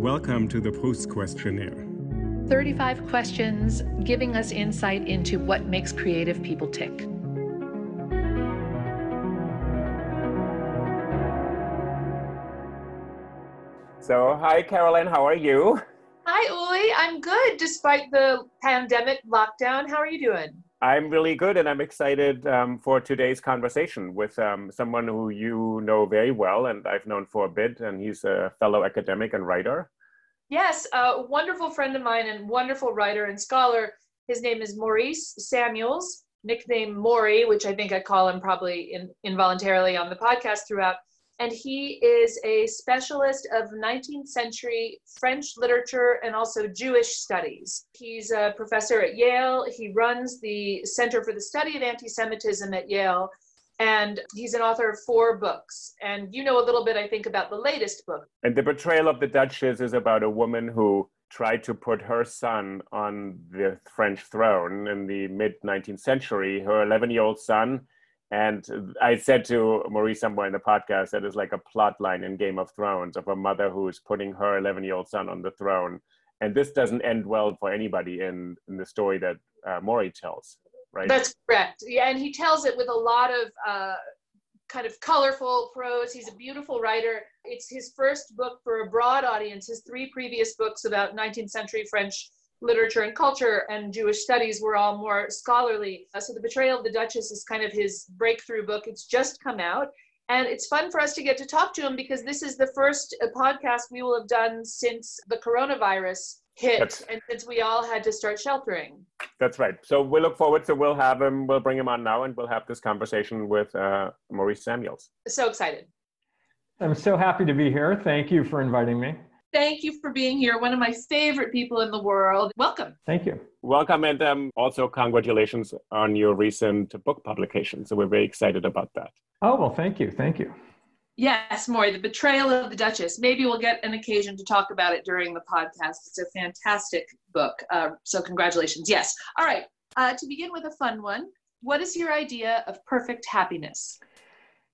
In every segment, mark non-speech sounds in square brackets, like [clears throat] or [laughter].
Welcome to the Proust Questionnaire. 35 questions giving us insight into what makes creative people tick. So, hi, Carolyn, how are you? Hi, Uli. I'm good despite the pandemic lockdown. How are you doing? I'm really good, and I'm excited um, for today's conversation with um, someone who you know very well and I've known for a bit, and he's a fellow academic and writer. Yes, a wonderful friend of mine and wonderful writer and scholar. His name is Maurice Samuels, nickname Maury, which I think I call him probably in, involuntarily on the podcast throughout and he is a specialist of 19th century French literature and also Jewish studies. He's a professor at Yale. He runs the Center for the Study of Anti Semitism at Yale, and he's an author of four books. And you know a little bit, I think, about the latest book. And The Betrayal of the Duchess is about a woman who tried to put her son on the French throne in the mid 19th century. Her 11 year old son and I said to Maurice somewhere in the podcast that is like a plot line in Game of Thrones of a mother who is putting her 11 year old son on the throne. And this doesn't end well for anybody in, in the story that uh, Maury tells, right? That's correct. Yeah, and he tells it with a lot of uh, kind of colorful prose. He's a beautiful writer. It's his first book for a broad audience. His three previous books about 19th century French literature and culture and Jewish studies were all more scholarly. Uh, so The Betrayal of the Duchess is kind of his breakthrough book. It's just come out. And it's fun for us to get to talk to him because this is the first uh, podcast we will have done since the coronavirus hit That's, and since we all had to start sheltering. That's right. So we look forward to we'll have him, we'll bring him on now and we'll have this conversation with uh, Maurice Samuels. So excited. I'm so happy to be here. Thank you for inviting me. Thank you for being here. One of my favorite people in the world. Welcome. Thank you. Welcome, and um, also congratulations on your recent book publication. So we're very excited about that. Oh, well, thank you. Thank you. Yes, Maury, The Betrayal of the Duchess. Maybe we'll get an occasion to talk about it during the podcast. It's a fantastic book. Uh, so, congratulations. Yes. All right. Uh, to begin with a fun one, what is your idea of perfect happiness?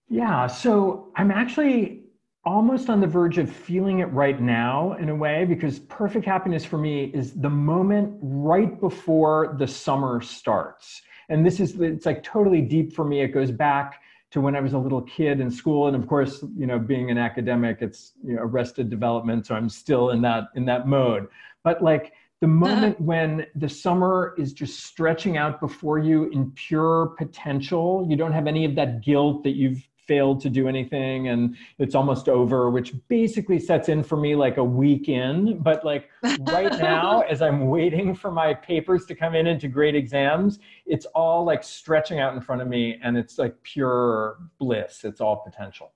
Yeah, so I'm actually almost on the verge of feeling it right now in a way because perfect happiness for me is the moment right before the summer starts. And this is it's like totally deep for me. It goes back to when i was a little kid in school. And of course you know being an academic it's you know arrested development so i'm still in that in that mode. But like the [laughs] moment when the summer is just stretching out before you in pure potential you don't have any of that guilt that you've failed to do anything and it's almost over, which basically sets in for me like a week in. But like right now, [laughs] as I'm waiting for my papers to come in into great exams, it's all like stretching out in front of me and it's like pure bliss. It's all potential.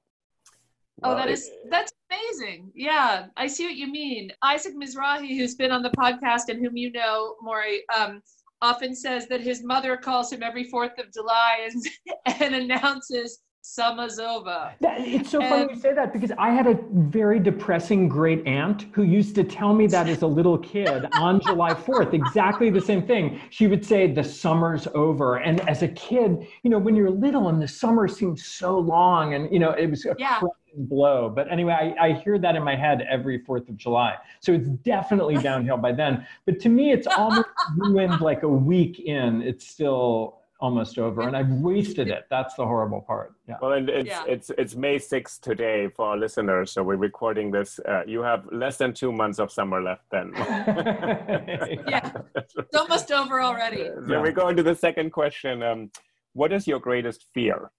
Oh, that is that's amazing. Yeah, I see what you mean. Isaac Mizrahi, who's been on the podcast and whom you know, Maury, um, often says that his mother calls him every Fourth of July and, [laughs] and announces summer's over. That, it's so and, funny you say that because I had a very depressing great aunt who used to tell me that as a little kid [laughs] on July 4th, exactly the same thing. She would say, The summer's over. And as a kid, you know, when you're little and the summer seems so long and, you know, it was a yeah. blow. But anyway, I, I hear that in my head every 4th of July. So it's definitely [laughs] downhill by then. But to me, it's almost ruined like a week in. It's still almost over, and I've wasted it. That's the horrible part. Yeah. Well, and it's Yeah. it's it's May 6th today for our listeners, so we're recording this. Uh, you have less than two months of summer left then. [laughs] [laughs] Yeah. It's almost over already. so we go into the second question. Um, what is your greatest fear?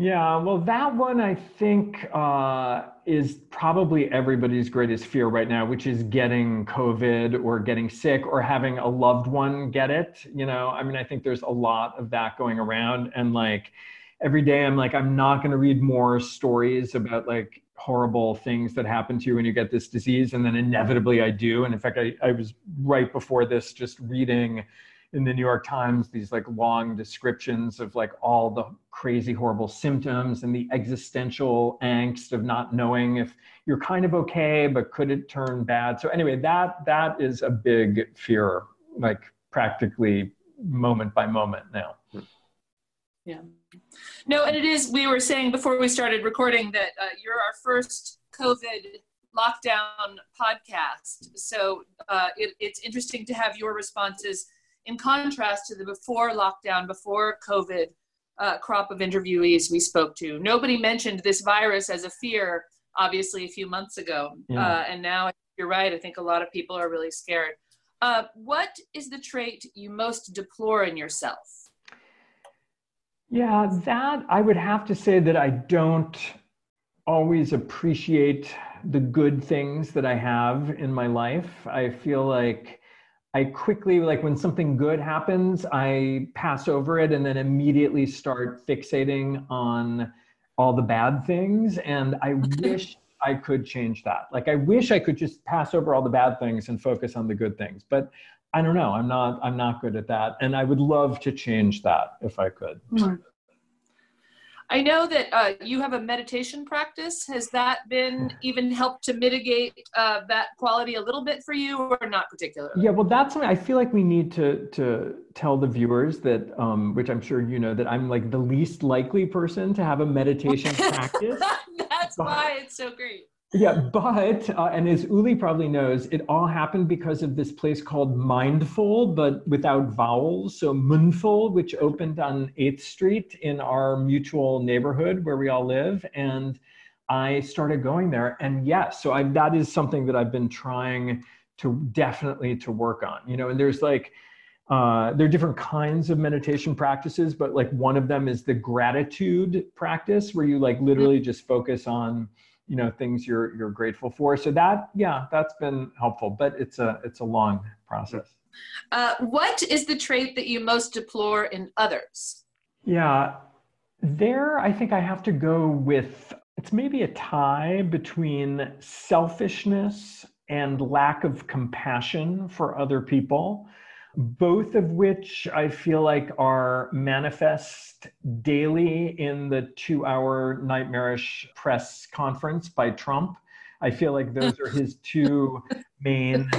Yeah, well, that one I think uh, is probably everybody's greatest fear right now, which is getting COVID or getting sick or having a loved one get it. You know, I mean, I think there's a lot of that going around. And like every day, I'm like, I'm not going to read more stories about like horrible things that happen to you when you get this disease. And then inevitably I do. And in fact, I, I was right before this just reading in the New York Times these like long descriptions of like all the crazy horrible symptoms and the existential angst of not knowing if you're kind of okay but could it turn bad so anyway that that is a big fear like practically moment by moment now Yeah. No, and it is, we were saying before we started recording that uh, you're our first COVID lockdown podcast. So uh, it, it's interesting to have your responses in contrast to the before lockdown, before COVID uh, crop of interviewees we spoke to. Nobody mentioned this virus as a fear, obviously, a few months ago. Yeah. Uh, and now you're right. I think a lot of people are really scared. Uh, what is the trait you most deplore in yourself? Yeah, that I would have to say that I don't always appreciate the good things that I have in my life. I feel like I quickly, like when something good happens, I pass over it and then immediately start fixating on all the bad things. And I [laughs] wish I could change that. Like, I wish I could just pass over all the bad things and focus on the good things. But I don't know. I'm not. I'm not good at that, and I would love to change that if I could. Hmm. I know that uh, you have a meditation practice. Has that been even helped to mitigate uh, that quality a little bit for you, or not particularly? Yeah, well, that's something I feel like we need to to tell the viewers that, um, which I'm sure you know, that I'm like the least likely person to have a meditation [laughs] practice. That's why it's so great. Yeah, but uh, and as Uli probably knows, it all happened because of this place called Mindful, but without vowels. So MNDFL, which opened on Eighth Street in our mutual neighborhood where we all live, and I started going there. And yes, so I, that is something that I've been trying to definitely to work on. You know, and there's like. Uh, there are different kinds of meditation practices, but like one of them is the gratitude practice, where you like literally just focus on you know things you're you're grateful for. So that yeah that's been helpful but it's a it's a long process. Uh, what is the trait that you most deplore in others? yeah there i think i have to go with it's maybe a tie between selfishness and lack of compassion for other people both of which I feel like are manifest daily in the two hour nightmarish press conference by Trump. I feel like those are his [laughs] two main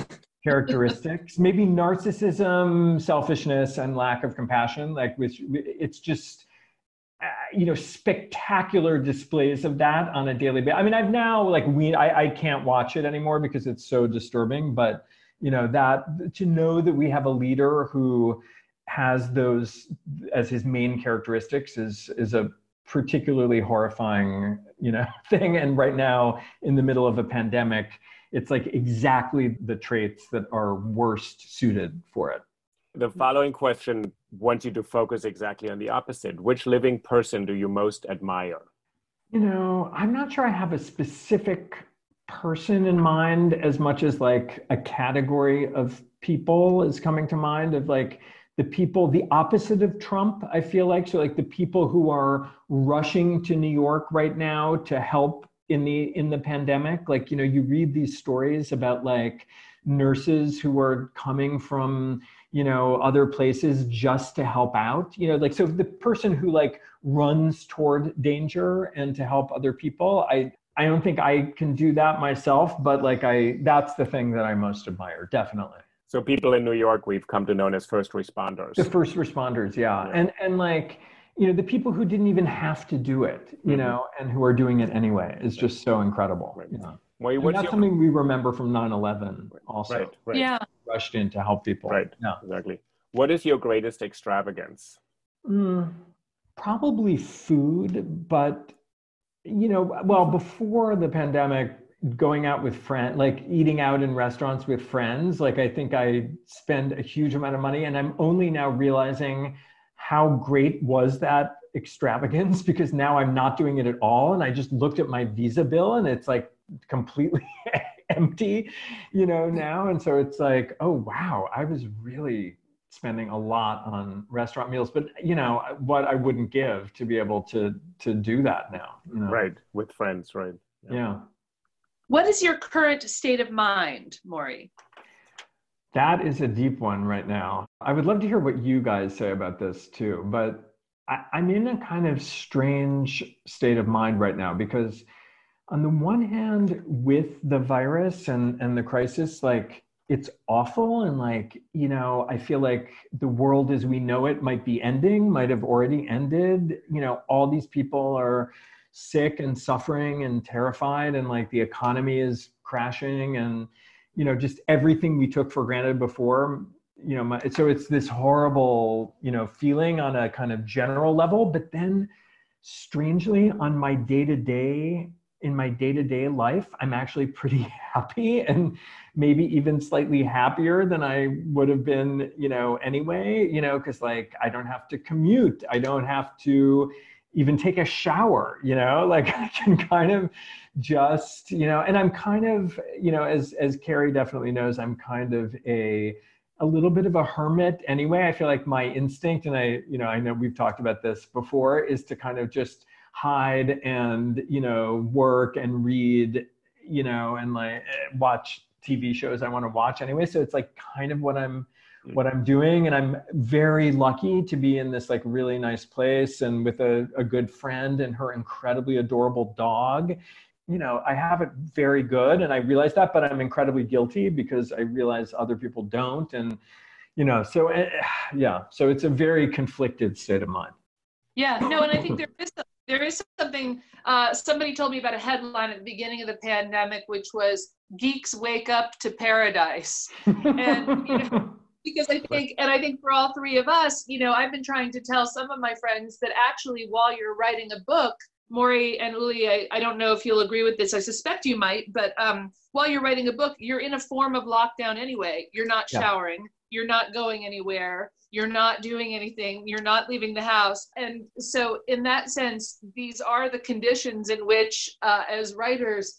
characteristics. Maybe narcissism, selfishness, and lack of compassion. Like, which it's just, uh, you know, spectacular displays of that on a daily basis. I mean, I've now, like, we, I, I can't watch it anymore because it's so disturbing, but you know that to know that we have a leader who has those as his main characteristics is is a particularly horrifying you know [laughs] thing and right now in the middle of a pandemic it's like exactly the traits that are worst suited for it The following question wants you to focus exactly on the opposite. Which living person do you most admire? you know i'm not sure i have a specific person in mind as much as like a category of people is coming to mind of like the people the opposite of trump i feel like. So like the people who are rushing to new york right now to help in the in the pandemic. Like you know you read these stories about like nurses who are coming from you know other places just to help out you know like so the person who like runs toward danger and to help other people i I don't think I can do that myself, but like I, that's the thing that I most admire, definitely. So people in New York we've come to know as first responders. The first responders, yeah, Yeah. and and like you know the people who didn't even have to do it, you Mhm. know, and who are doing it anyway is just so incredible. Right. You know? Well, what's that's your- something we remember from 9/11 also. right, right, Yeah. Rushed in to help people. right, Yeah. exactly. What is your greatest extravagance? Mm, probably food, but you know, well, before the pandemic, going out with friends, like eating out in restaurants with friends, like I think I spend a huge amount of money, and I'm only now realizing how great was that extravagance [laughs] because now I'm not doing it at all, and I just looked at my Visa bill, and it's like completely [laughs] empty, you know, now, and so it's like, oh wow, I was really spending a lot on restaurant meals but you know what i wouldn't give to be able to to do that now you know? right with friends right yeah. yeah what is your current state of mind maury that is a deep one right now i would love to hear what you guys say about this too but I, i'm in a kind of strange state of mind right now because on the one hand with the virus and and the crisis like it's awful and like you know i feel like the world as we know it might be ending might have already ended. You know all these people are sick and suffering and terrified and like the economy is crashing and you know just everything we took for granted before you know my, so it's this horrible you know feeling on a kind of general level. But then strangely on my day to day in my day-to-day life i'm actually pretty [laughs] happy and maybe even slightly happier than i would have been you know anyway you know because like i don't have to commute. I don't have to even take a shower you know? [laughs] Like i can kind of just you know and i'm kind of you know as as carrie definitely knows i'm kind of a a little bit of a hermit anyway. I feel like my instinct and i you know i know we've talked about this before is to kind of just hide and you know work and read you know and like watch tv shows i want to watch anyway. So it's like kind of what i'm hmm. what i'm doing. And i'm very lucky to be in this like really nice place and with a, a good friend and her incredibly adorable dog. You know i have it very good and i realize that but i'm incredibly guilty because i realize other people don't and you know so uh, yeah. So it's a very conflicted state of mind. Yeah no and i think there is there is something uh, somebody told me about a headline at the beginning of the pandemic which was geeks wake up to paradise and you know [laughs] because i think and i think for all three of us you know i've been trying to tell some of my friends that actually while you're writing a book Maury and Uli, I, I don't know if you'll agree with this. I suspect you might, but um, while you're writing a book, you're in a form of lockdown anyway. You're not showering. You're not going anywhere you're not doing anything, you're not leaving the house. And so, in that sense, these are the conditions in which, uh, as writers,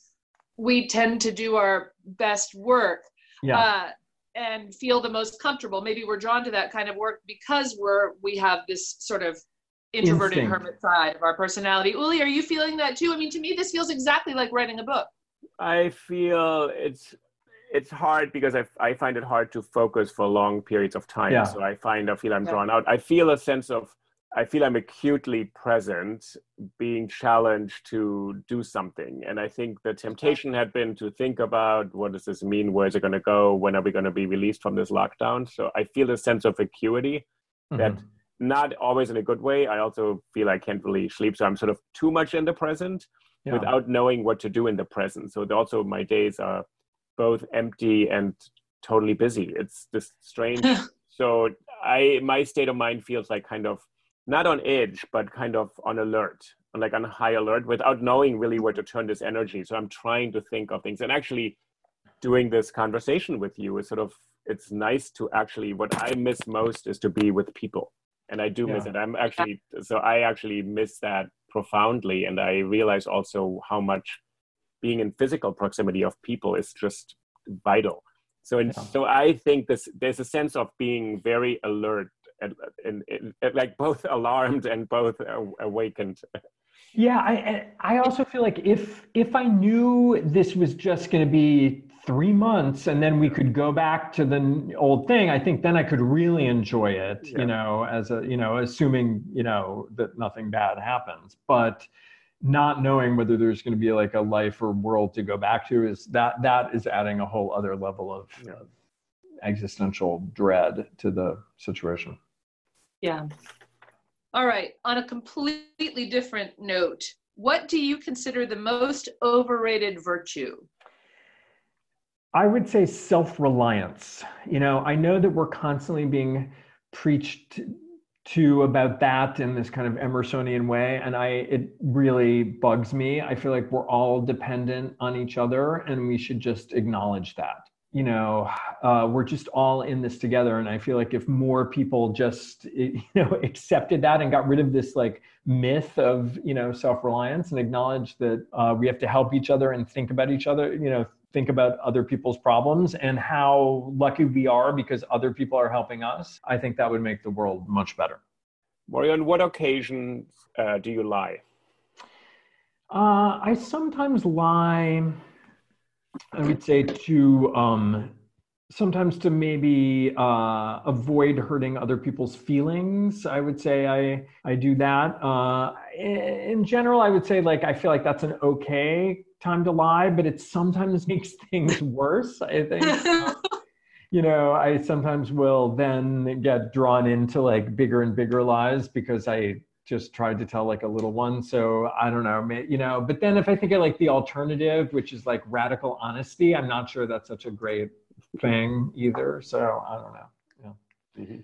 we tend to do our best work. Yeah. Uh, and feel the most comfortable. Maybe we're drawn to that kind of work because we're we have this sort of introverted Instinct. hermit side of our personality. Uli, are you feeling that too? I mean, to me, this feels exactly like writing a book. I feel it's it's hard because I, I find it hard to focus for long periods of time. Yeah. So I find I feel I'm drawn out. I feel a sense of I feel I'm acutely present, being challenged to do something. And I think the temptation had been to think about what does this mean? Where is it going to go? When are we going to be released from this lockdown? So I feel a sense of acuity mm-hmm. that not always in a good way. I also feel I can't really sleep. So I'm sort of too much in the present yeah. without knowing what to do in the present. So also my days are both empty and totally busy. It's just strange. [laughs] [laughs] so I my state of mind feels like kind of not on edge, but kind of on alert, like on high alert, without knowing really where to turn this energy. So I'm trying to think of things, and actually, doing this conversation with you is sort of it's nice to actually. What I miss most is to be with people, and I do yeah. miss it. I'm actually so I actually miss that profoundly, and I realize also how much being in physical proximity of people is just vital. So, in, yeah. so I think this there's a sense of being very alert and, and, and, and like both [laughs] alarmed and both awakened. Yeah, I I also feel like if if I knew this was just going to be three months and then we could go back to the old thing, I think then I could really enjoy it. Yeah. You know, as a you know, assuming you know that nothing bad happens, but not knowing whether there's going to be like a life or world to go back to is that that is adding a whole other level of yeah. existential dread to the situation. Yeah. All right on a completely different note what do you consider the most overrated virtue? I would say self-reliance. You know i know that we're constantly being preached too about that in this kind of Emersonian way. And I, it really bugs me. I feel like we're all dependent on each other and we should just acknowledge that. You know, uh, we're just all in this together. And I feel like if more people just, [laughs] you know, accepted that and got rid of this like myth of, you know, self reliance and acknowledge that uh, we have to help each other and think about each other, you know, think about other people's problems and how lucky we are because other people are helping us, I think that would make the world much better. Maury, on what occasions uh, do you lie? Uh, I sometimes lie, I would say, to um, sometimes to maybe uh, avoid hurting other people's feelings. I would say I, I do that. Uh, in general, I would say, like, I feel like that's an okay time to lie, but it sometimes [laughs] makes things worse. I think. [laughs] you know, I sometimes will then get drawn into like bigger and bigger lies because I just tried to tell like a little one. So I don't know, you know. But then if I think of like the alternative, which is like radical honesty, I'm not sure that's such a great thing either. So I don't know. Yeah. Mm-hmm.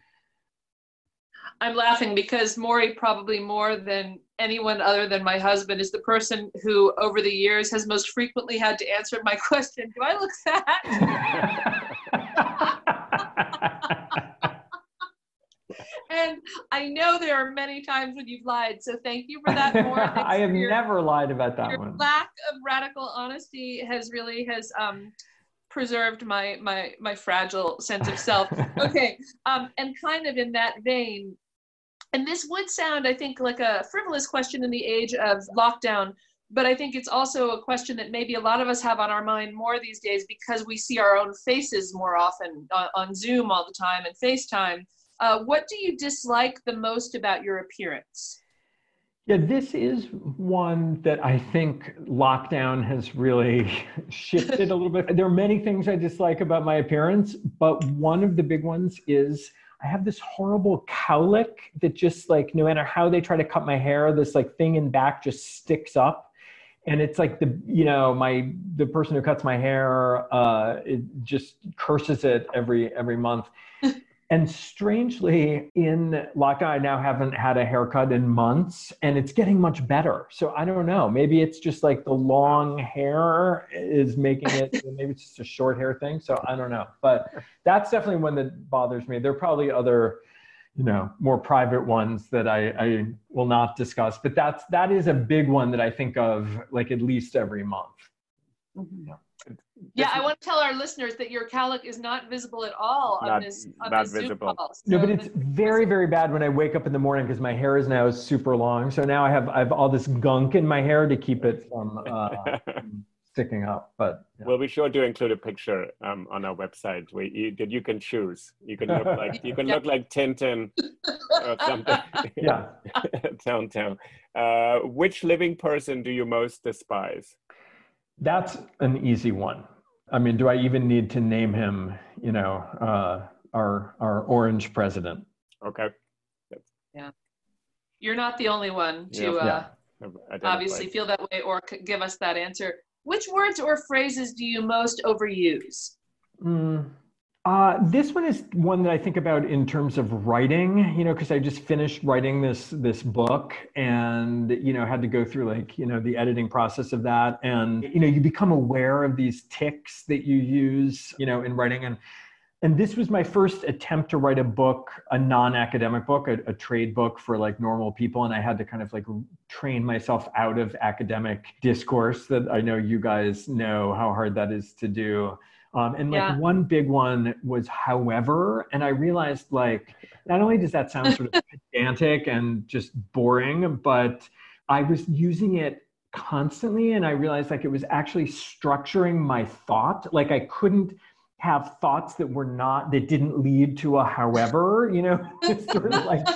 I'm laughing because Maury probably Maury than anyone other than my husband is the person who over the years has most frequently had to answer my [laughs] question, do I look fat? and I know there are many times when you've lied. So thank you for that more. [laughs] I have your, never lied about that your one. Lack of radical honesty has really has um preserved my my my fragile sense of self. [laughs] okay. Um and kind of in that vein, and this would sound, I think, like a frivolous question in the age of lockdown, but I think it's also a question that maybe a lot of us have on our mind more these days because we see our own faces more often on, on Zoom all the time and FaceTime. Uh, what do you dislike the most about your appearance? Yeah, this is one that I think lockdown has really [laughs] shifted a little bit. There are many things I dislike about my appearance, but one of the big ones is I have this horrible cowlick that just like no matter how they try to cut my hair, this like thing in back just sticks up. And it's like the you know my the person who cuts my hair uh, it just curses it every every month. [laughs] And strangely, in lockdown, I now haven't had a haircut in months and it's getting much better. So I don't know. Maybe it's just like the long hair is making it, [laughs] maybe it's just a short hair thing. So I don't know. But that's definitely one that bothers me. There are probably other, you know, more private ones that I, I will not discuss. But that's that is a big one that I think of like at least every month. Mm-hmm. Yeah yeah, I want to tell our listeners that your cowlick is not visible at all not, on this on not this visible. Zoom call. So no, but it's very very bad when I wake up in the morning because my hair is now super long. So now I have I have all this gunk in my hair to keep it from, uh, [laughs] sticking up. But yeah. we'll be sure to include a picture um, on our website where you, that you can choose. You can look like you can look like Tintin or [laughs] something. yeah, [laughs] downtown. Uh, which living person do you most despise? That's an easy one. I mean, do I even need to name him? You know, uh, our our orange president. Okay. Yeah, you're not the only one to uh, yeah. obviously feel that way or give us that answer. Which words or phrases do you most overuse? Mm, uh, this one is one that I think about in terms of writing, you know, because I just finished writing this this book and you know had to go through like you know the editing process of that, and you know you become aware of these ticks that you use, you know, in writing, and and this was my first attempt to write a book, a non-academic book, a, a trade book for like normal people, and I had to kind of like train myself out of academic discourse that I know you guys know how hard that is to do. Um, and like yeah. one big one was however, and I realized like not only does that sound sort of [laughs] pedantic and just boring, but I was using it constantly and I realized like it was actually structuring my thought. Like I couldn't have thoughts that were not that didn't lead to a however you know [laughs] sort of like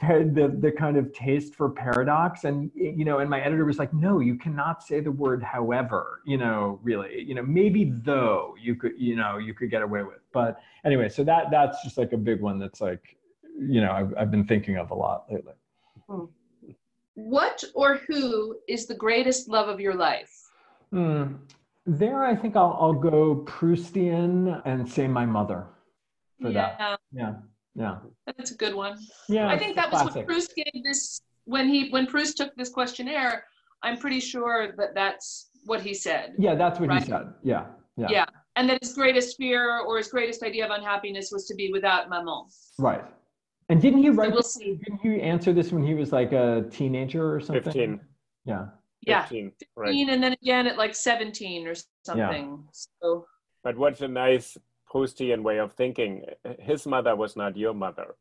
the the kind of taste for paradox and you know and my editor was like no you cannot say the word however you know really you know maybe though you could you know you could get away with but anyway so that that's just like a big one that's like you know i've, I've been thinking of a lot lately hmm. what or who is the greatest love of your life Hmm. There, I think I'll, I'll go Proustian and say my mother for yeah. that. Yeah. Yeah. That's a good one. Yeah. I think that was classic. when Proust gave this when he when Proust took this questionnaire. I'm pretty sure that that's what he said. Yeah, that's what Right. he said. Yeah. Yeah. Yeah. And that his greatest fear or his greatest idea of unhappiness was to be without maman. Right. And didn't he write? we'll this- see. Didn't he answer this when he was like a teenager or something? 15. Yeah. Yeah. 15, right. 15 and then again at like 17 or something. So But what's a nice Proustian way of thinking? His mother was not your mother.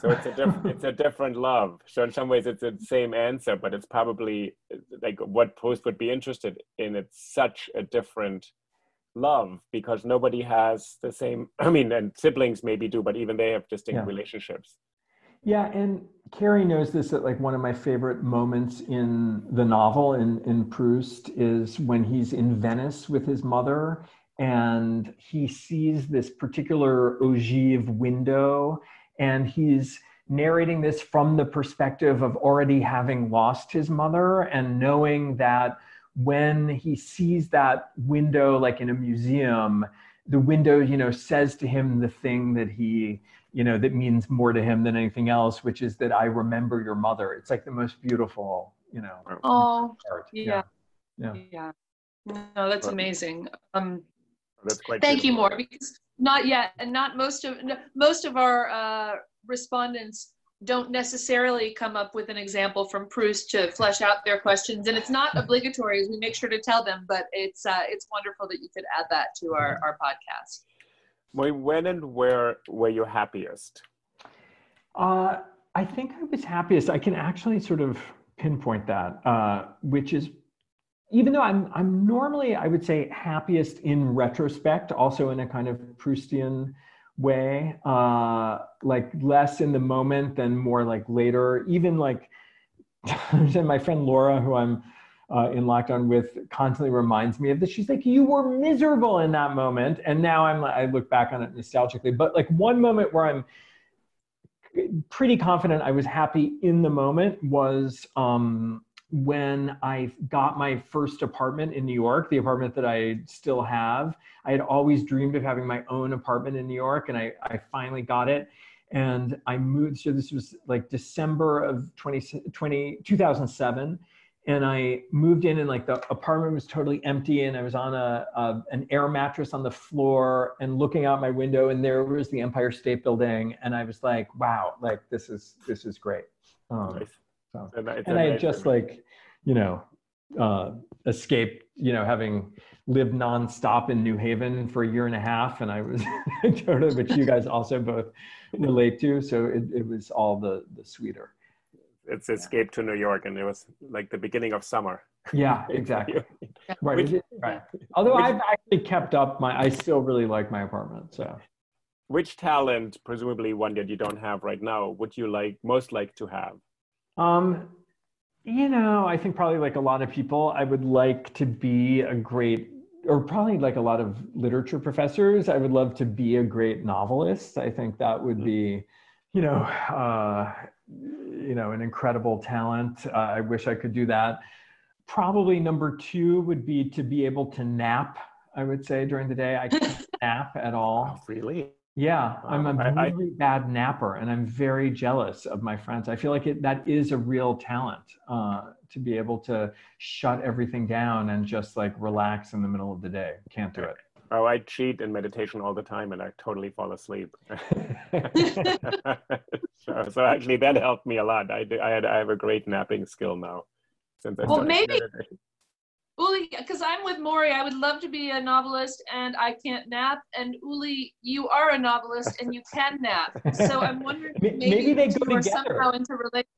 So it's a diff- it's a different love. So in some ways it's the same answer, but it's probably like what Proust would be interested in. It's such a different love because nobody has the same. [clears throat] I mean, and siblings maybe do, but even they have distinct Yeah. relationships. Yeah, and Carrie knows this that like one of my favorite moments in the novel in, in Proust is when he's in Venice with his mother and he sees this particular ogive window and he's narrating this from the perspective of already having lost his mother and knowing that when he sees that window like in a museum the window you know says to him the thing that he you know that means Maury to him than anything else which is that i remember your mother it's like the most beautiful you know oh art yeah. yeah yeah. No, that's amazing. Um That's quite. thank you more because not yet and not most of no, most of our uh respondents don't necessarily come up with an example from Proust to flesh out their questions and it's not obligatory as we make sure to tell them but it's uh it's wonderful that you could add that to our our podcast. When and where were you happiest? Uh, I think I was happiest. I can actually sort of pinpoint that, uh, which is even though I'm I'm normally I would say happiest in retrospect, also in a kind of Proustian way, uh, like less in the moment than more like later. Even like [laughs] my friend Laura, who I'm uh, in lockdown with, constantly reminds me of this. She's like, "You were miserable in that moment," and now I'm I look back on it nostalgically. But like one moment where I'm pretty confident I was happy in the moment was um, when I got my first apartment in New York, the apartment that I still have. I had always dreamed of having my own apartment in New York, and I, I finally got it. And I moved, so this was like December of 20, 20, 2007. And I moved in, and like the apartment was totally empty, and I was on a, a an air mattress on the floor, and looking out my window, and there was the Empire State Building, and I was like, "Wow, like this is this is great." Um, Nice. so And, I had just like, you know, uh, escaped, you know, having lived nonstop in New Haven for a year and a half, and I was [laughs] totally, which you guys also both relate to. So it, it was all the the sweeter. It's escape to New York, and it was like the beginning of summer. Yeah, [laughs] exactly. Right. Which- [laughs] right. Although which- I've actually kept up my, I still really like my apartment. So Which talent, presumably one that you don't have right now, would you like most like to have? Um, you know, I think probably like a lot of people, I would like to be a great, or probably like a lot of literature professors, I would love to be a great novelist. I think that would be, you know, uh, you know, an incredible talent. Uh, I wish I could do that. Probably number two would be to be able to nap. I would say during the day, I can't [laughs] nap at all. really? Yeah, I'm a Wow. I- I- really bad napper, and I'm very jealous of my friends. I feel like it, that is a real talent uh, to be able to shut everything down and just like relax in the middle of the day. Can't do it. Oh, I cheat in meditation all the time, and I totally fall asleep. [laughs] so, so actually, that helped me a lot. I do, I had I have a great napping skill now. Since I Well, maybe- Uli, because I'm with Maury, I would love to be a novelist and I can't nap. And Uli, you are a novelist and you can nap. So [laughs] I'm wondering maybe maybe, they go two are together. somehow interrelated.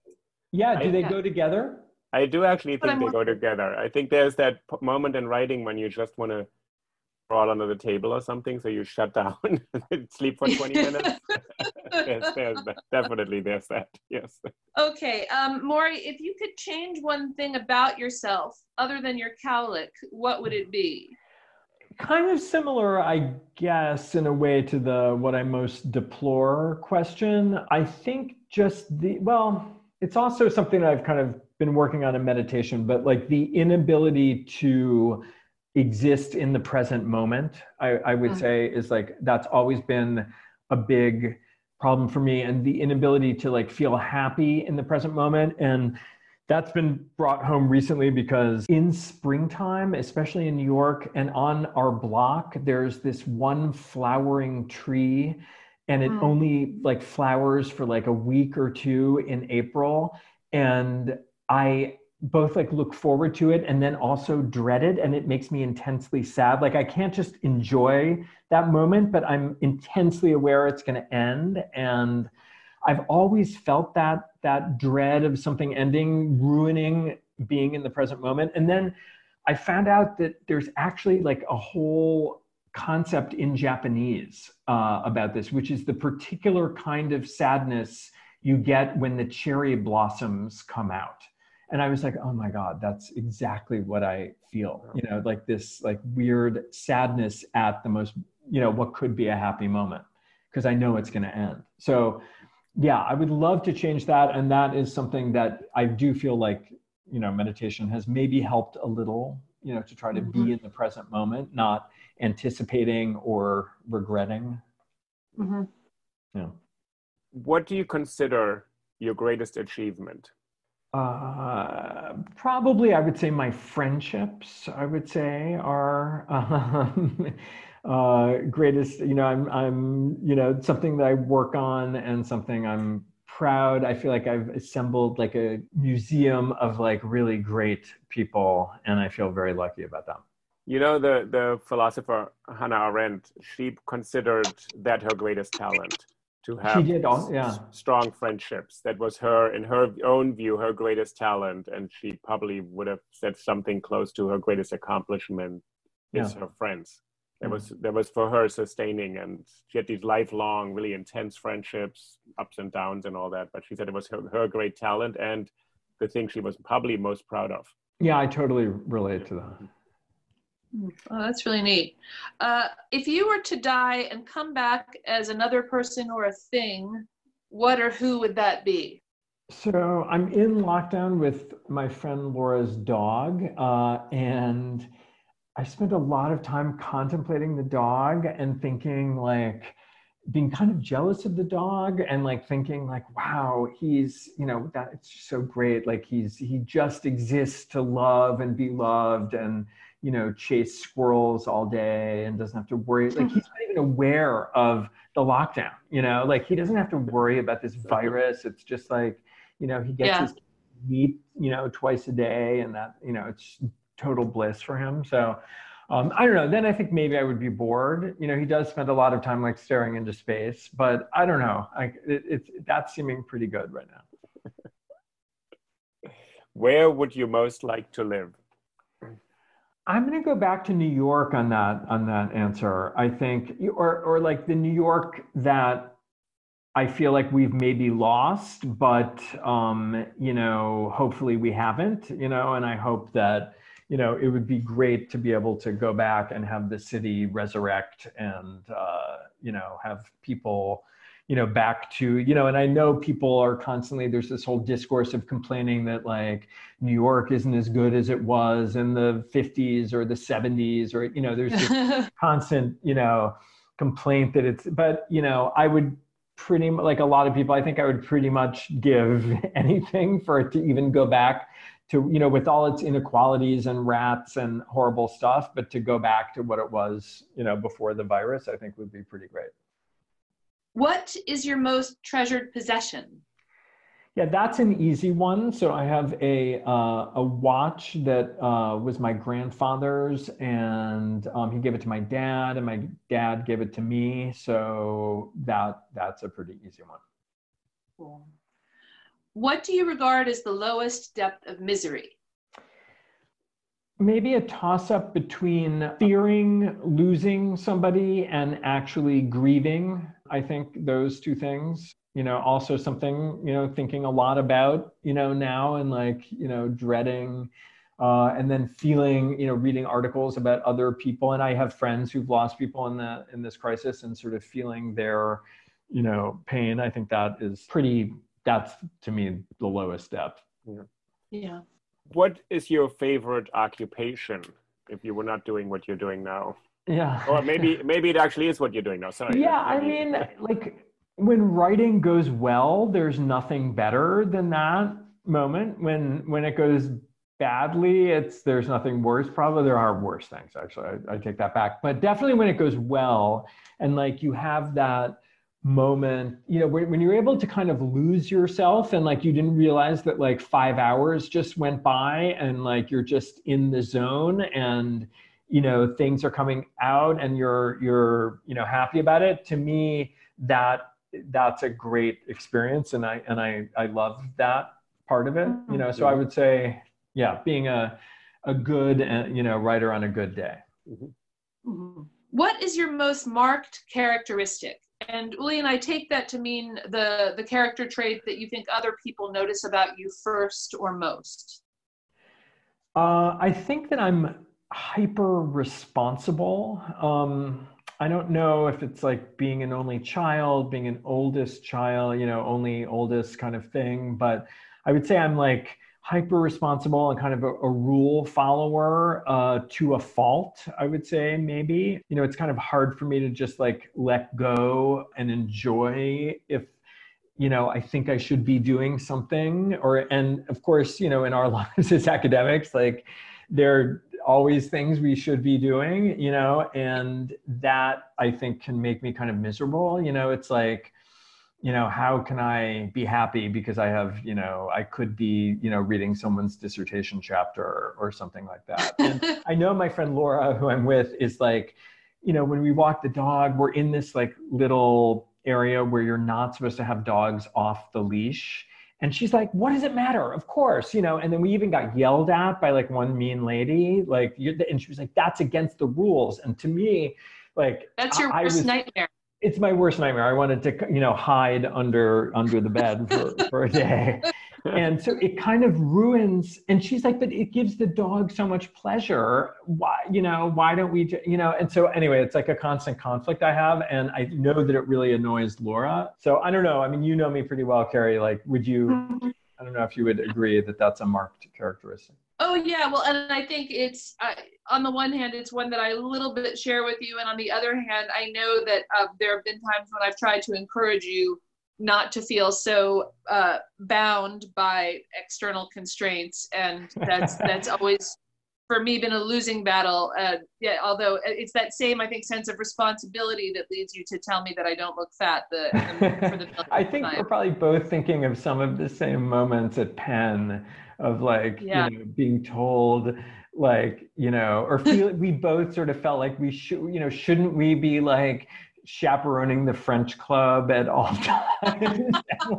Yeah, do they Yeah. go together? I do actually think they go together. I think there's that p- moment in writing when you just want to crawl under the table or something, so you shut down [laughs] and sleep for 20 minutes. [laughs] there's, there's that. Definitely, there's that. Yes. okay, um, Maury, if you could change one thing about yourself other than your cowlick, what would it be? Kind of similar, I guess, in a way to the what I most deplore question. I think just the, well, it's also something I've kind of been working on in meditation, but like the inability to exist in the present moment, I, I would Mhm. say is like, that's always been a big problem for me and the inability to like feel happy in the present moment and that's been brought home recently because in springtime, especially in New York and on our block, there's this one flowering tree and it mm. only like flowers for like a week or two in April. And I both like look forward to it and then also dread it and it makes me intensely sad. Like i can't just enjoy that moment but i'm intensely aware it's going to end. And i've always felt that that dread of something ending ruining being in the present moment. And then i found out that there's actually like a whole concept in japanese uh, about this which is the particular kind of sadness you get when the cherry blossoms come out and i was like oh my god that's exactly what i feel you know like this like weird sadness at the most you know what could be a happy moment because i know it's going to end. So yeah i would love to change that and that is something that i do feel like you know meditation has maybe helped a little you know to try to mm-hmm. be in the present moment not anticipating or regretting. Mm-hmm. yeah. What do you consider your greatest achievement uh, probably, I would say my friendships. I would say are [laughs] um, uh, greatest. You know, I'm, I'm, you know, something that I work on and something I'm proud. I feel like I've assembled like a museum of like really great people, and I feel very lucky about them. You know, the the philosopher Hannah Arendt, she considered that her greatest talent to have she did all, yeah. strong friendships. That was her, in her own view, her greatest talent, and she probably would have said something close to her greatest accomplishment is yeah. her friends. That mm. was that was for her sustaining, and she had these lifelong, really intense friendships, ups and downs, and all that. But she said it was her, her great talent and the thing she was probably most proud of. Yeah, I totally relate to that. Oh, that's really neat. Uh, if you were to die and come back as another person or a thing, what or who would that be? So I'm in lockdown with my friend Laura's dog, uh, and I spent a lot of time contemplating the dog and thinking like being kind of jealous of the dog and like thinking like wow he's you know that it's so great like he's he just exists to love and be loved and you know, chase squirrels all day and doesn't have to worry. Like he's not even aware of the lockdown, you know, like he doesn't have to worry about this virus. It's just like, you know, he gets yeah. his meat, you know, twice a day and that, you know, it's total bliss for him. So um, I don't know. Then I think maybe I would be bored. You know, he does spend a lot of time like staring into space, but I don't know. Like it, it's that's seeming pretty good right now. [laughs] Where would you most like to live? I'm going to go back to New York on that on that answer. I think, or or like the New York that I feel like we've maybe lost, but um, you know, hopefully we haven't. You know, and I hope that you know it would be great to be able to go back and have the city resurrect and uh, you know have people you know back to you know and i know people are constantly there's this whole discourse of complaining that like new york isn't as good as it was in the 50s or the 70s or you know there's this [laughs] constant you know complaint that it's but you know i would pretty like a lot of people i think i would pretty much give [laughs] anything for it to even go back to you know with all its inequalities and rats and horrible stuff but to go back to what it was you know before the virus i think would be pretty great what is your most treasured possession? Yeah, that's an easy one. So I have a uh, a watch that uh, was my grandfather's, and um, he gave it to my dad, and my dad gave it to me. So that that's a pretty easy one. Cool. What do you regard as the lowest depth of misery? maybe a toss up between fearing losing somebody and actually grieving. I think those two things, you know, also something, you know, thinking a lot about, you know, now and like, you know, dreading. Uh, and then feeling, you know, reading articles about other people, and I have friends who've lost people in the in this crisis, and sort of feeling their, you know, pain. I think that is pretty. That's to me the lowest depth. Yeah. Yeah what is your favorite occupation if you were not doing what you're doing now? Yeah. or maybe maybe it actually is what you're doing now. Sorry. Yeah, I mean, like when writing goes well, there's nothing better than that moment. When when it goes badly, it's there's nothing worse. Probably there are worse things. Actually, I, I take that back. But definitely when it goes well, and like you have that moment you know when, when, you're able to kind of lose yourself and like you didn't realize that like five hours just went by and like you're just in the zone and you know things are coming out and you're you're you know happy about it to me that that's a great experience and i and i i love that part of it you know so i would say yeah being a a good uh, you know writer on a good day mm-hmm. mm-hmm. what is your most marked characteristic and Uli and I take that to mean the the character trait that you think other people notice about you first or most. Uh, I think that I'm hyper responsible. Um, I don't know if it's like being an only child, being an oldest child, you know, only oldest kind of thing, but I would say I'm like hyper responsible and kind of a, a rule follower uh, to a fault, I would say, maybe. You know, it's kind of hard for me to just like let go and enjoy if you know i think i should be doing something or and of course you know in our [laughs] lives as academics like there always things we should be doing you know and that i think can make me kind of miserable you know? It's like you know how can i be happy because i have you know i could be you know reading someone's dissertation chapter or, or something like that. [laughs] And i know my friend laura who i'm with is like you know when we walk the dog we're in this like little area where you're not supposed to have dogs off the leash and she's like what does it matter of course you know and then we even got yelled at by like one mean lady like and she was like that's against the rules and to me like that's your I, worst I was, nightmare it's my worst nightmare. I wanted to, you know, hide under under the bed for, for a day. [laughs] And so it kind of ruins. And she's like, but it gives the dog so much pleasure. Why, you know, why don't we, you know? And so anyway, it's like a constant conflict I have, and I know that it really annoys Laura. So I don't know. I mean, you know me pretty well, Carrie. Like, would you? Mm-hmm. I don't know if you would agree that that's a marked characteristic. Oh yeah, well, and I think it's uh, on the one hand, it's one that I a little bit share with you, and on the other hand, I know that uh, there have been times when I've tried to encourage you not to feel so uh, bound by external constraints, and that's [laughs] that's always for me been a losing battle. Uh, yeah, although it's that same I think sense of responsibility that leads you to tell me that I don't look fat. The, the [laughs] I think time. we're probably both thinking of some of the same moments at Penn of like yeah. you know being told like you know or feel we both sort of felt like we should you know shouldn't we be like chaperoning the french club at all [laughs] times.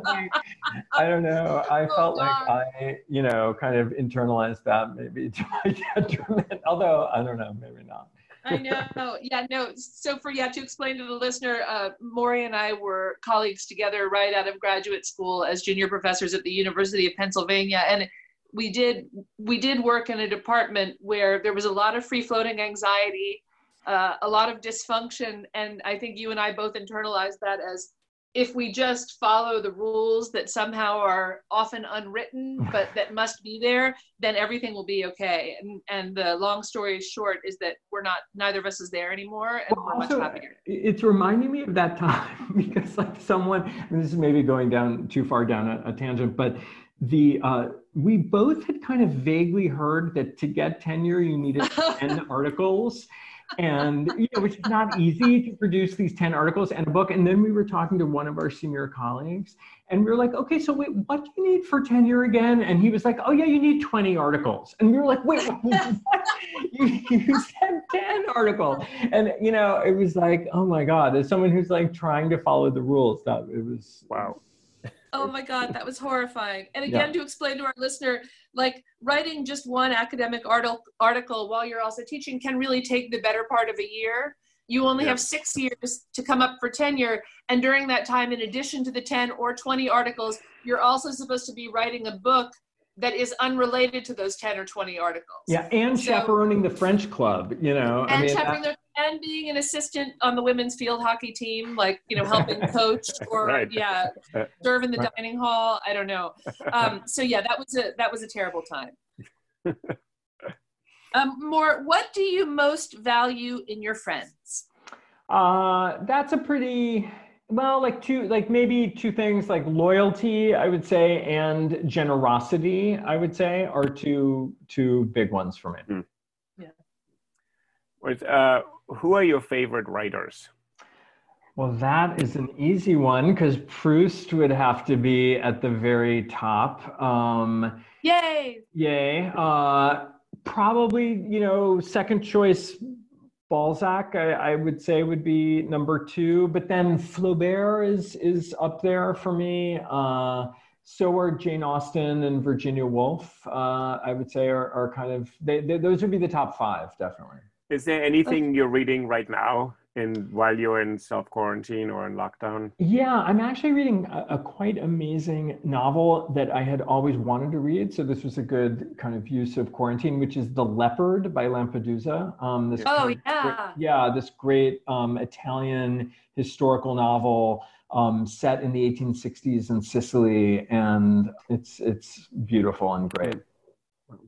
Like, [laughs] i don't know. I oh, felt like i you know kind of internalized that maybe [laughs] to my detriment. Although i don't know maybe not. I know. Yeah, no. So for yeah, to explain to the listener, uh, Maury and I were colleagues together right out of graduate school as junior professors at the University of Pennsylvania, and we did we did work in a department where there was a lot of free floating anxiety, uh, a lot of dysfunction, and I think you and I both internalized that as if we just follow the rules that somehow are often unwritten [laughs] but that must be there then everything will be okay. And and the long story short is that we're not neither of us is there anymore and well, we're also, much happier it's reminding me of that time [laughs] because like someone and this is maybe going down too far down a, a tangent but the uh, we both had kind of vaguely heard that to get tenure you needed 10 [laughs] articles and you know which is not easy to produce these 10 articles and a book. And then we were talking to one of our senior colleagues and we were like okay so wait what do you need for tenure again? And he was like oh yeah you need 20 articles. And we were like wait [laughs] you, you said 10 articles. And you know it was like oh my god. As someone who's like trying to follow the rules that it was wow Oh my God, that was horrifying. And again, yeah. to explain to our listener, like writing just one academic article while you're also teaching can really take the better part of a year. You only yeah. have six years to come up for tenure. And during that time, in addition to the 10 or 20 articles, you're also supposed to be writing a book that is unrelated to those 10 or 20 articles. Yeah, and so, chaperoning the French club, you know. And I mean, chaperoning and being an assistant on the women's field hockey team, like, you know, helping [laughs] coach or right. yeah, [laughs] serve in the dining hall. I don't know. Um, so yeah, that was a that was a terrible time. [laughs] Um, more, what do you most value in your friends? Uh, that's a pretty well, like two, like maybe two things like loyalty, I would say, and generosity, I would say, are two two big ones for me. Mm. Yeah. With, uh, who are your favorite writers? Well, that is an easy one because Proust would have to be at the very top. Um, yay! Yay! Uh, probably, you know, second choice Balzac, I, I, would say would be number two, but then Flaubert is is up there for me. Uh, so are Jane Austen and Virginia Woolf. Uh, I would say are, are kind of they, they, those would be the top five, definitely. Is there anything you're reading right now in while you're in self quarantine or in lockdown? Yeah, I'm actually reading a, a, quite amazing novel that I had always wanted to read. So this was a good kind of use of quarantine, which is The Leopard by Lampedusa. Um, this oh yeah, great, yeah, this great um, Italian historical novel. Um, set in the 1860s in Sicily, and it's it's beautiful and great.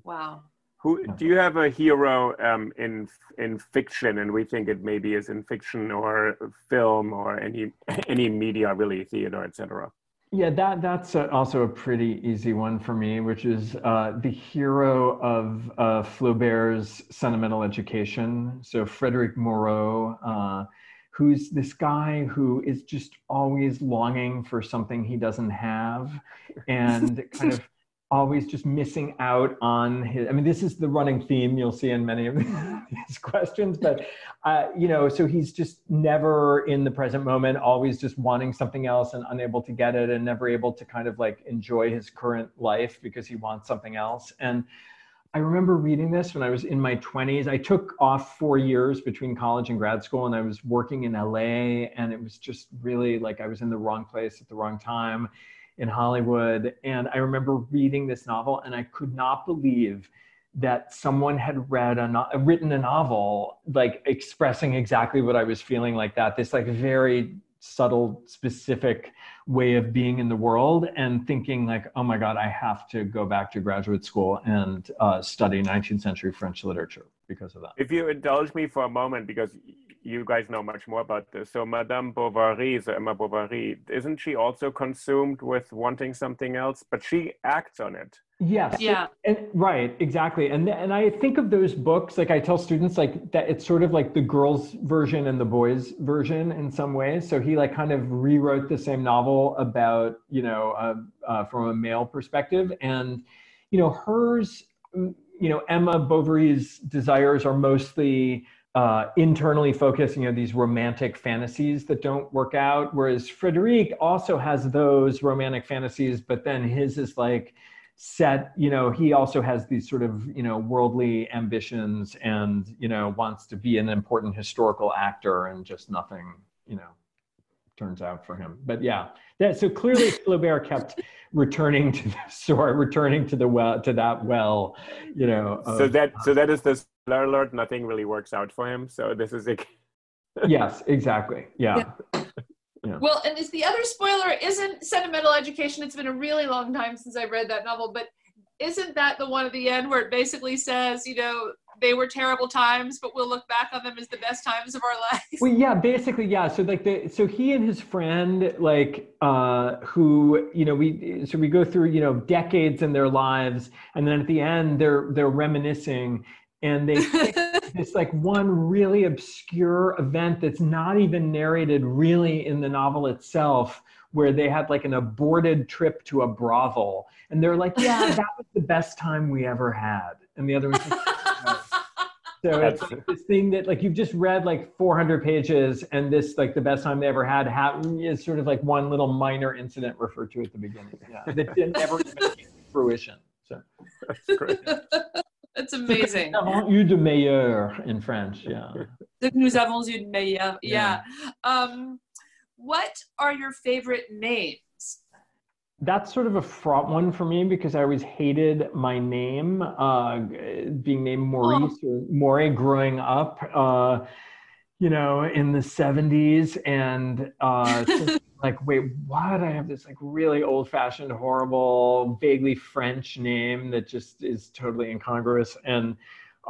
Wow. Who do you have a hero um, in in fiction, and we think it maybe is in fiction or film or any [laughs] any media, really theater, etc. Yeah, that that's also a pretty easy one for me, which is uh, the hero of uh, Flaubert's Sentimental Education. So Frederick Moreau, uh, who's this guy who is just always longing for something he doesn't have, [laughs] and kind of always just missing out on his i mean this is the running theme you'll see in many of [laughs] these questions but uh, you know so he's just never in the present moment always just wanting something else and unable to get it and never able to kind of like enjoy his current life because he wants something else. And i remember reading this when i was in my 20s i took off four years between college and grad school and i was working in la and it was just really like i was in the wrong place at the wrong time in Hollywood. And I remember reading this novel and I could not believe that someone had read a no- written a novel like expressing exactly what I was feeling like that. This like very subtle, specific way of being in the world and thinking like, oh my God, I have to go back to graduate school and uh, study 19th century French literature because of that. If you indulge me for a moment, because you guys know much more about this. So Madame Bovary, so Emma Bovary, isn't she also consumed with wanting something else? But she acts on it. Yes. Yeah. And, right. Exactly. And and I think of those books like I tell students like that it's sort of like the girls' version and the boys' version in some ways. So he like kind of rewrote the same novel about you know uh, uh, from a male perspective, and you know hers. You know Emma Bovary's desires are mostly uh, internally focused, you know, these romantic fantasies that don't work out. Whereas Frederic also has those romantic fantasies, but then his is like set, you know, he also has these sort of, you know, worldly ambitions and, you know, wants to be an important historical actor and just nothing, you know, turns out for him. But yeah, that, so clearly [laughs] Flaubert kept returning to the [laughs] story, returning to the well, to that well, you know. Of, so that, so that is the alert, nothing really works out for him. So this is it. [laughs] yes, exactly. Yeah. yeah. yeah. Well, and it's the other spoiler isn't sentimental education. It's been a really long time since I read that novel, but isn't that the one at the end where it basically says, you know, they were terrible times, but we'll look back on them as the best times of our [laughs] lives. Well, yeah, basically, yeah. So like the so he and his friend, like uh who, you know, we so we go through, you know, decades in their lives, and then at the end they're they're reminiscing and they [laughs] this like one really obscure event that's not even narrated really in the novel itself where they had like an aborted trip to a brothel and they're like yeah that was the best time we ever had. And the other one's like, so [laughs] it's like this thing that like you've just read like 400 pages and this like the best time they ever had happened is sort of like one little minor incident referred to at the beginning. Yeah that didn't ever even came to fruition so. [laughs] That's great That's [laughs] amazing. Nous avons eu de meilleur in French. Yeah. Nous avons eu de meilleur. Yeah. yeah. Um, what are your favorite names? That's sort of a fraught one for me because I always hated my name, uh, being named Maurice oh. or Maury growing up. Uh, you know, in the 70s. And uh, [laughs] like, wait, why what? I have this like really old fashioned, horrible, vaguely French name that just is totally incongruous. And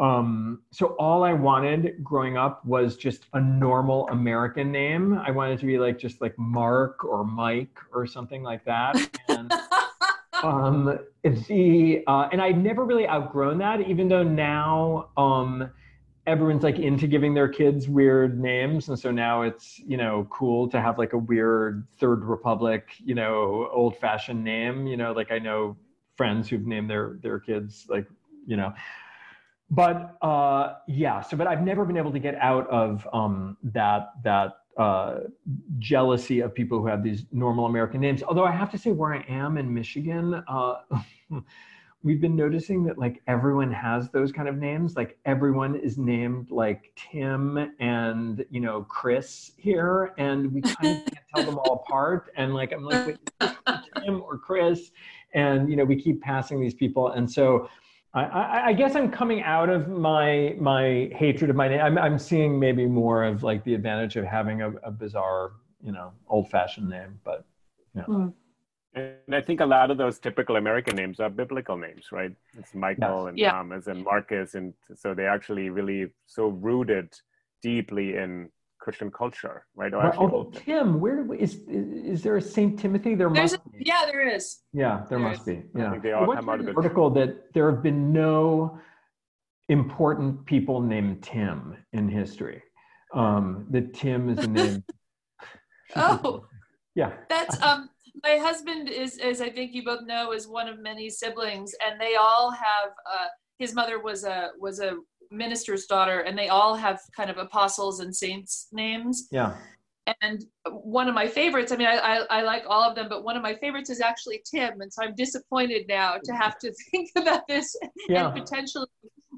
Um, so all I wanted growing up was just a normal American name. I wanted to be like just like Mark or Mike or something like that. And, [laughs] um, the uh, and I've never really outgrown that, even though now um, everyone's like into giving their kids weird names and so now it's you know cool to have like a weird third republic you know old fashioned name. You know like i know friends who've named their their kids like you know. But uh yeah so but i've never been able to get out of um that that uh jealousy of people who have these normal american names. Although i have to say where i am in michigan uh [laughs] we've been noticing that like everyone has those kind of names like everyone is named like tim and you know chris here and we kind of [laughs] can't tell them all apart and like i'm like Wait, tim or chris and you know we keep passing these people and so I, I, I guess I'm coming out of my my hatred of my name. I'm, I'm seeing maybe more of like the advantage of having a, a bizarre, you know, old-fashioned name. But yeah. Mm. And I think a lot of those typical American names are biblical names, right? It's Michael yes. and yeah. Thomas and Marcus, and so they actually really so rooted deeply in Christian culture, right? Or well, although Tim, where is is there a Saint Timothy? There There's must a, be. Yeah, there is. Yeah, there, there must is. be. Yeah. I think they all come out of the article that there have been no important people named Tim in history. Um, that Tim is a name. [laughs] oh. Yeah. That's [laughs] um my husband is, as I think you both know, is one of many siblings, and they all have. Uh, his mother was a was a minister's daughter, and they all have kind of apostles and saints names. Yeah. And one of my favorites, I mean, I, I, I like all of them, but one of my favorites is actually Tim. And so I'm disappointed now to have to [laughs] think about this yeah. and potentially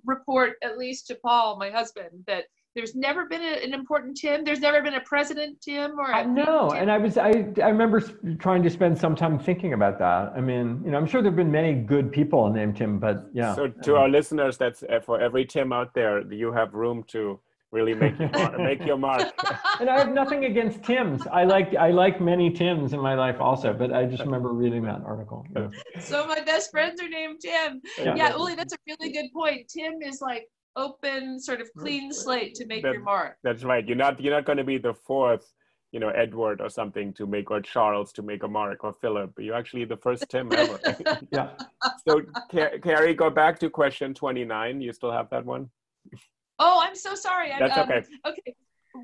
report, at least to Paul, my husband, that there's never been a, an important Tim. There's never been a president Tim or a no. And I was I I remember trying to spend some time thinking about that. I mean, you know, I'm sure there've been many good people named Tim, but yeah. So to our listeners, that's uh, for every Tim out there, you have room to really make your mark, make your mark. [laughs] and I have nothing against Tims. I like I like many Tims in my life also, but I just remember reading that article. Yeah. So my best friends are named Tim. Yeah, yeah Uli, that's a really good point. Tim is like open, sort of clean slate to make that, your mark. That's right. You're not you're not going to be the fourth, you know, Edward or something to make or Charles to make a mark or Philip. You're actually the first Tim ever. [laughs] yeah. So Carrie, go back to question 29. You still have that one? Oh, I'm so sorry. That's um, okay. Okay.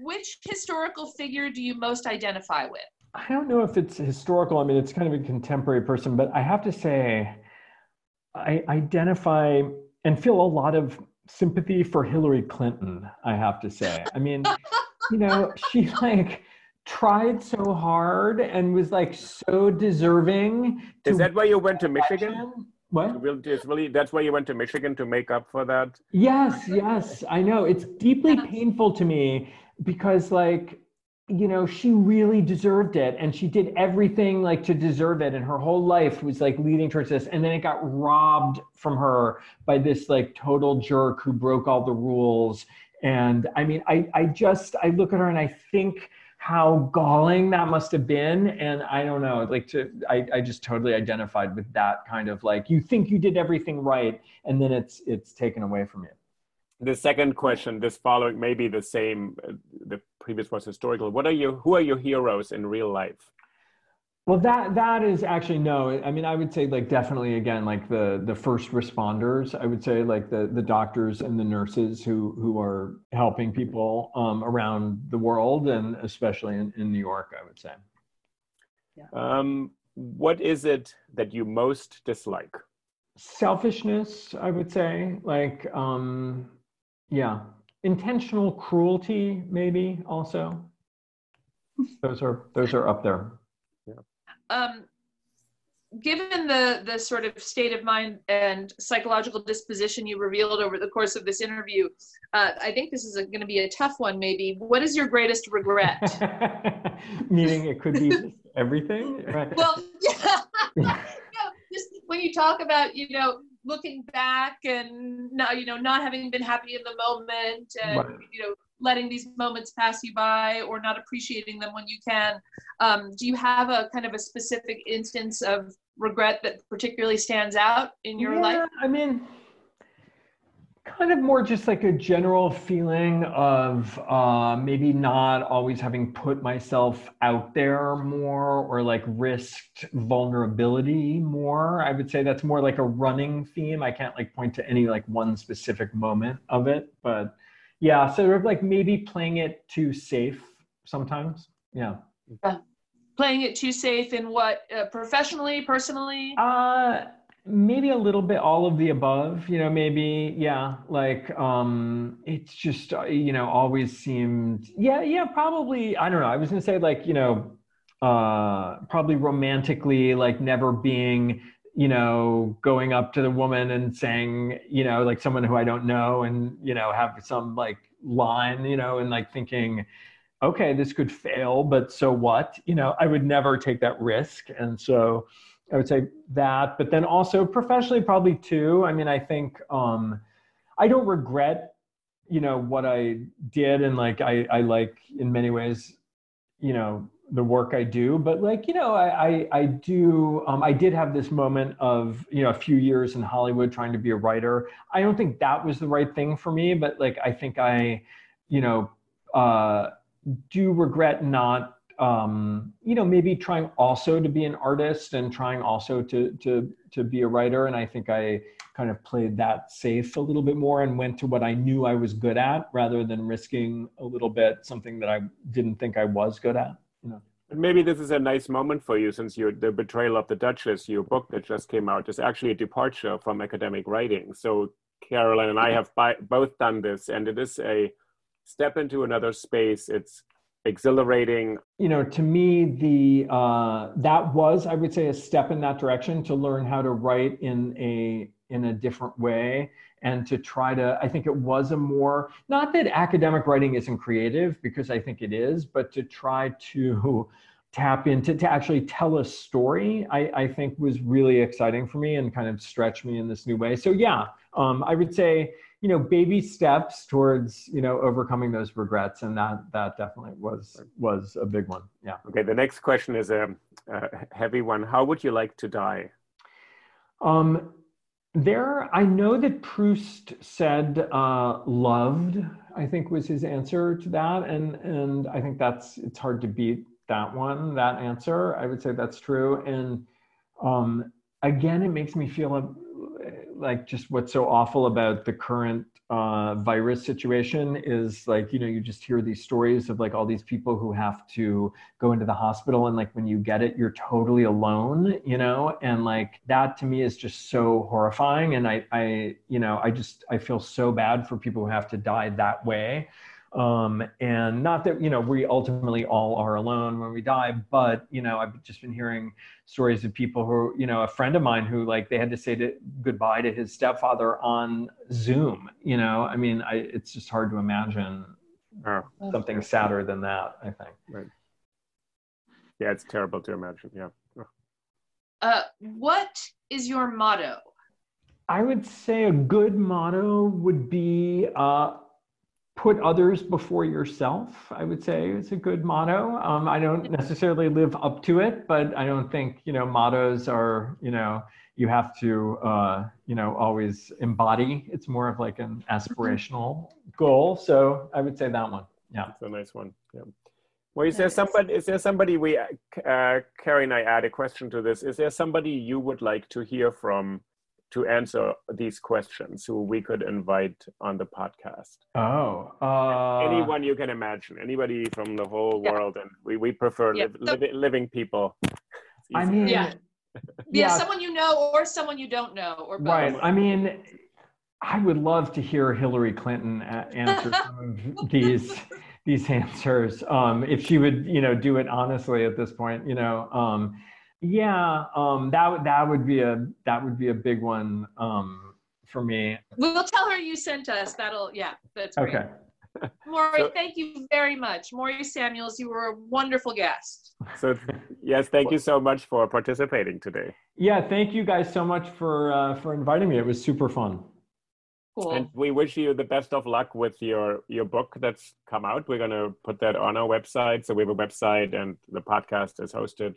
Which historical figure do you most identify with? I don't know if it's historical. I mean, it's kind of a contemporary person, but I have to say, I identify and feel a lot of sympathy for Hillary Clinton, I have to say. I mean, you know, she [laughs] like tried so hard and was like so deserving. Is that why you went to Michigan? What? It's really that's why you went to Michigan to make up for that. Yes, yes, I know. It's deeply painful to me because like you know she really deserved it and she did everything like to deserve it and her whole life was like leading towards this and then it got robbed from her by this like total jerk who broke all the rules and i mean i i just i look at her and i think how galling that must have been and i don't know like to I, I just totally identified with that kind of like you think you did everything right and then it's it's taken away from you the second question, this following may be the same. Uh, the previous was historical. What are your who are your heroes in real life? Well, that that is actually no. I mean, I would say like definitely again like the the first responders. I would say like the the doctors and the nurses who who are helping people um, around the world and especially in, in New York. I would say. Yeah. Um, what is it that you most dislike? Selfishness, I would say. Like um, yeah. Intentional cruelty, maybe also. those are those are up there. Yeah. Um, given the the sort of state of mind and psychological disposition you revealed over the course of this interview, uh, I think this is going to be a tough one. Maybe. What is your greatest regret? [laughs] Meaning, it could be everything. Right. [laughs] Well, [laughs] yeah. yeah. Just when you talk about, you know, looking back and not you know not having been happy in the moment and right. you know letting these moments pass you by or not appreciating them when you can um, do you have a kind of a specific instance of regret that particularly stands out in your yeah, life i mean kind of more just like a general feeling of uh, maybe not always having put myself out there more or like risked vulnerability more. I would say that's more like a running theme. I can't like point to any like one specific moment of it but yeah sort of like maybe playing it too safe sometimes. Yeah. Yeah. Playing it too safe in what uh, professionally personally? Uh maybe a little bit all of the above you know maybe yeah like um it's just uh, you know always seemed yeah yeah probably i don't know i was gonna say like you know uh probably romantically like never being you know going up to the woman and saying you know like someone who i don't know and you know have some like line you know and like thinking okay this could fail but so what? You know i would never take that risk and so I would say that, but then also professionally, probably too. I mean, I think um, I don't regret, you know, what I did, and like I, I like in many ways, you know, the work I do. But like, you know, I, I, I do. Um, I did have this moment of, you know, a few years in Hollywood trying to be a writer. I don't think that was the right thing for me, but like, I think I, you know, uh, do regret not um, you know, maybe trying also to be an artist and trying also to to to be a writer. And I think I kind of played that safe a little bit more and went to what I knew I was good at rather than risking a little bit something that I didn't think I was good at. You know. But maybe this is a nice moment for you since you're the betrayal of the Duchess, your book that just came out, is actually a departure from academic writing. So Carolyn and I have by, both done this, and it is a step into another space. It's exhilarating. You know to me the uh, that was i would say a step in that direction to learn how to write in a in a different way and to try to i think it was a more not that academic writing isn't creative because i think it is but to try to [laughs] tap into to actually tell a story i, I think was really exciting for me and kind of stretch me in this new way. So yeah um, i would say you know baby steps towards you know overcoming those regrets and that that definitely was was a big one. Yeah. Okay the next question is a, a heavy one. How would you like to die? Um there i know that proust said uh loved i think was his answer to that and and i think that's it's hard to beat that one that answer. I would say that's true and um again it makes me feel like just what's so awful about the current uh, virus situation is like you know you just hear these stories of like all these people who have to go into the hospital and like when you get it you're totally alone you know? And like that to me is just so horrifying and i i you know i just i feel so bad for people who have to die that way um, and not that you know we ultimately all are alone when we die but you know i've just been hearing stories of people who you know a friend of mine who like they had to say to, goodbye to his stepfather on zoom you know? I mean I, it's just hard to imagine oh. something sadder than that i think. Right. Yeah it's terrible to imagine yeah. Uh, what is your motto? I would say a good motto would be uh, put others before yourself i would say it's a good motto. Um, i don't necessarily live up to it but i don't think you know mottos are you know you have to uh, you know always embody. It's more of like an aspirational goal. So i would say that one. Yeah. It's a nice one. Yeah. Well is there somebody is there somebody we uh, carrie and i add a question to this. Is there somebody you would like to hear from to answer these questions who we could invite on the podcast? Oh, uh, anyone you can imagine, anybody from the whole yeah. world, and we, we prefer yeah. li- li- living people. I mean, [laughs] yeah. yeah, someone you know or someone you don't know, or both. right. I mean, I would love to hear Hillary Clinton answer [laughs] some of these these answers. Um, if she would, you know, do it honestly at this point, you know. Um, yeah, um, that that would be a that would be a big one um, for me. We'll tell her you sent us. That'll yeah, that's great. okay. [laughs] Maury, so, thank you very much. Maury Samuels, you were a wonderful guest. So, yes, thank you so much for participating today. Yeah, thank you guys so much for uh, for inviting me. It was super fun. Cool. And we wish you the best of luck with your your book that's come out. We're gonna put that on our website. So we have a website, and the podcast is hosted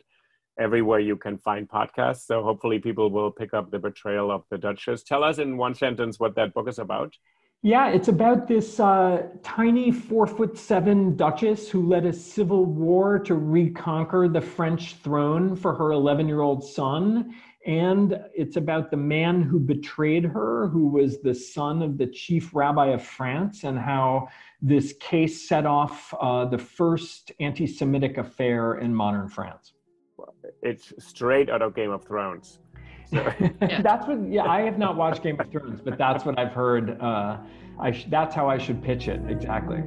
everywhere you can find podcasts. So hopefully people will pick up The Betrayal of the Duchess. Tell us in one sentence what that book is about. Yeah, it's about this uh, tiny four foot seven duchess who led a civil war to reconquer the French throne for her 11 year old son. And it's about the man who betrayed her, who was the son of the chief rabbi of France, and how this case set off uh, the first anti Semitic affair in modern France. It's straight out of Game of Thrones. So. [laughs] yeah. that's what. Yeah, I have not watched Game of Thrones, but that's what I've heard. Uh, I sh- that's how I should pitch it exactly.